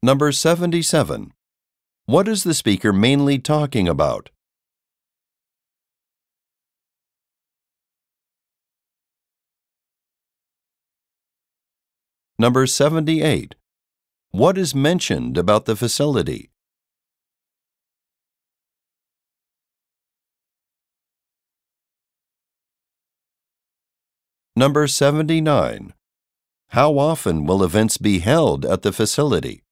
Number 77. What is the speaker mainly talking about? Number 78. What is mentioned about the facility? Number 79. How often will events be held at the facility?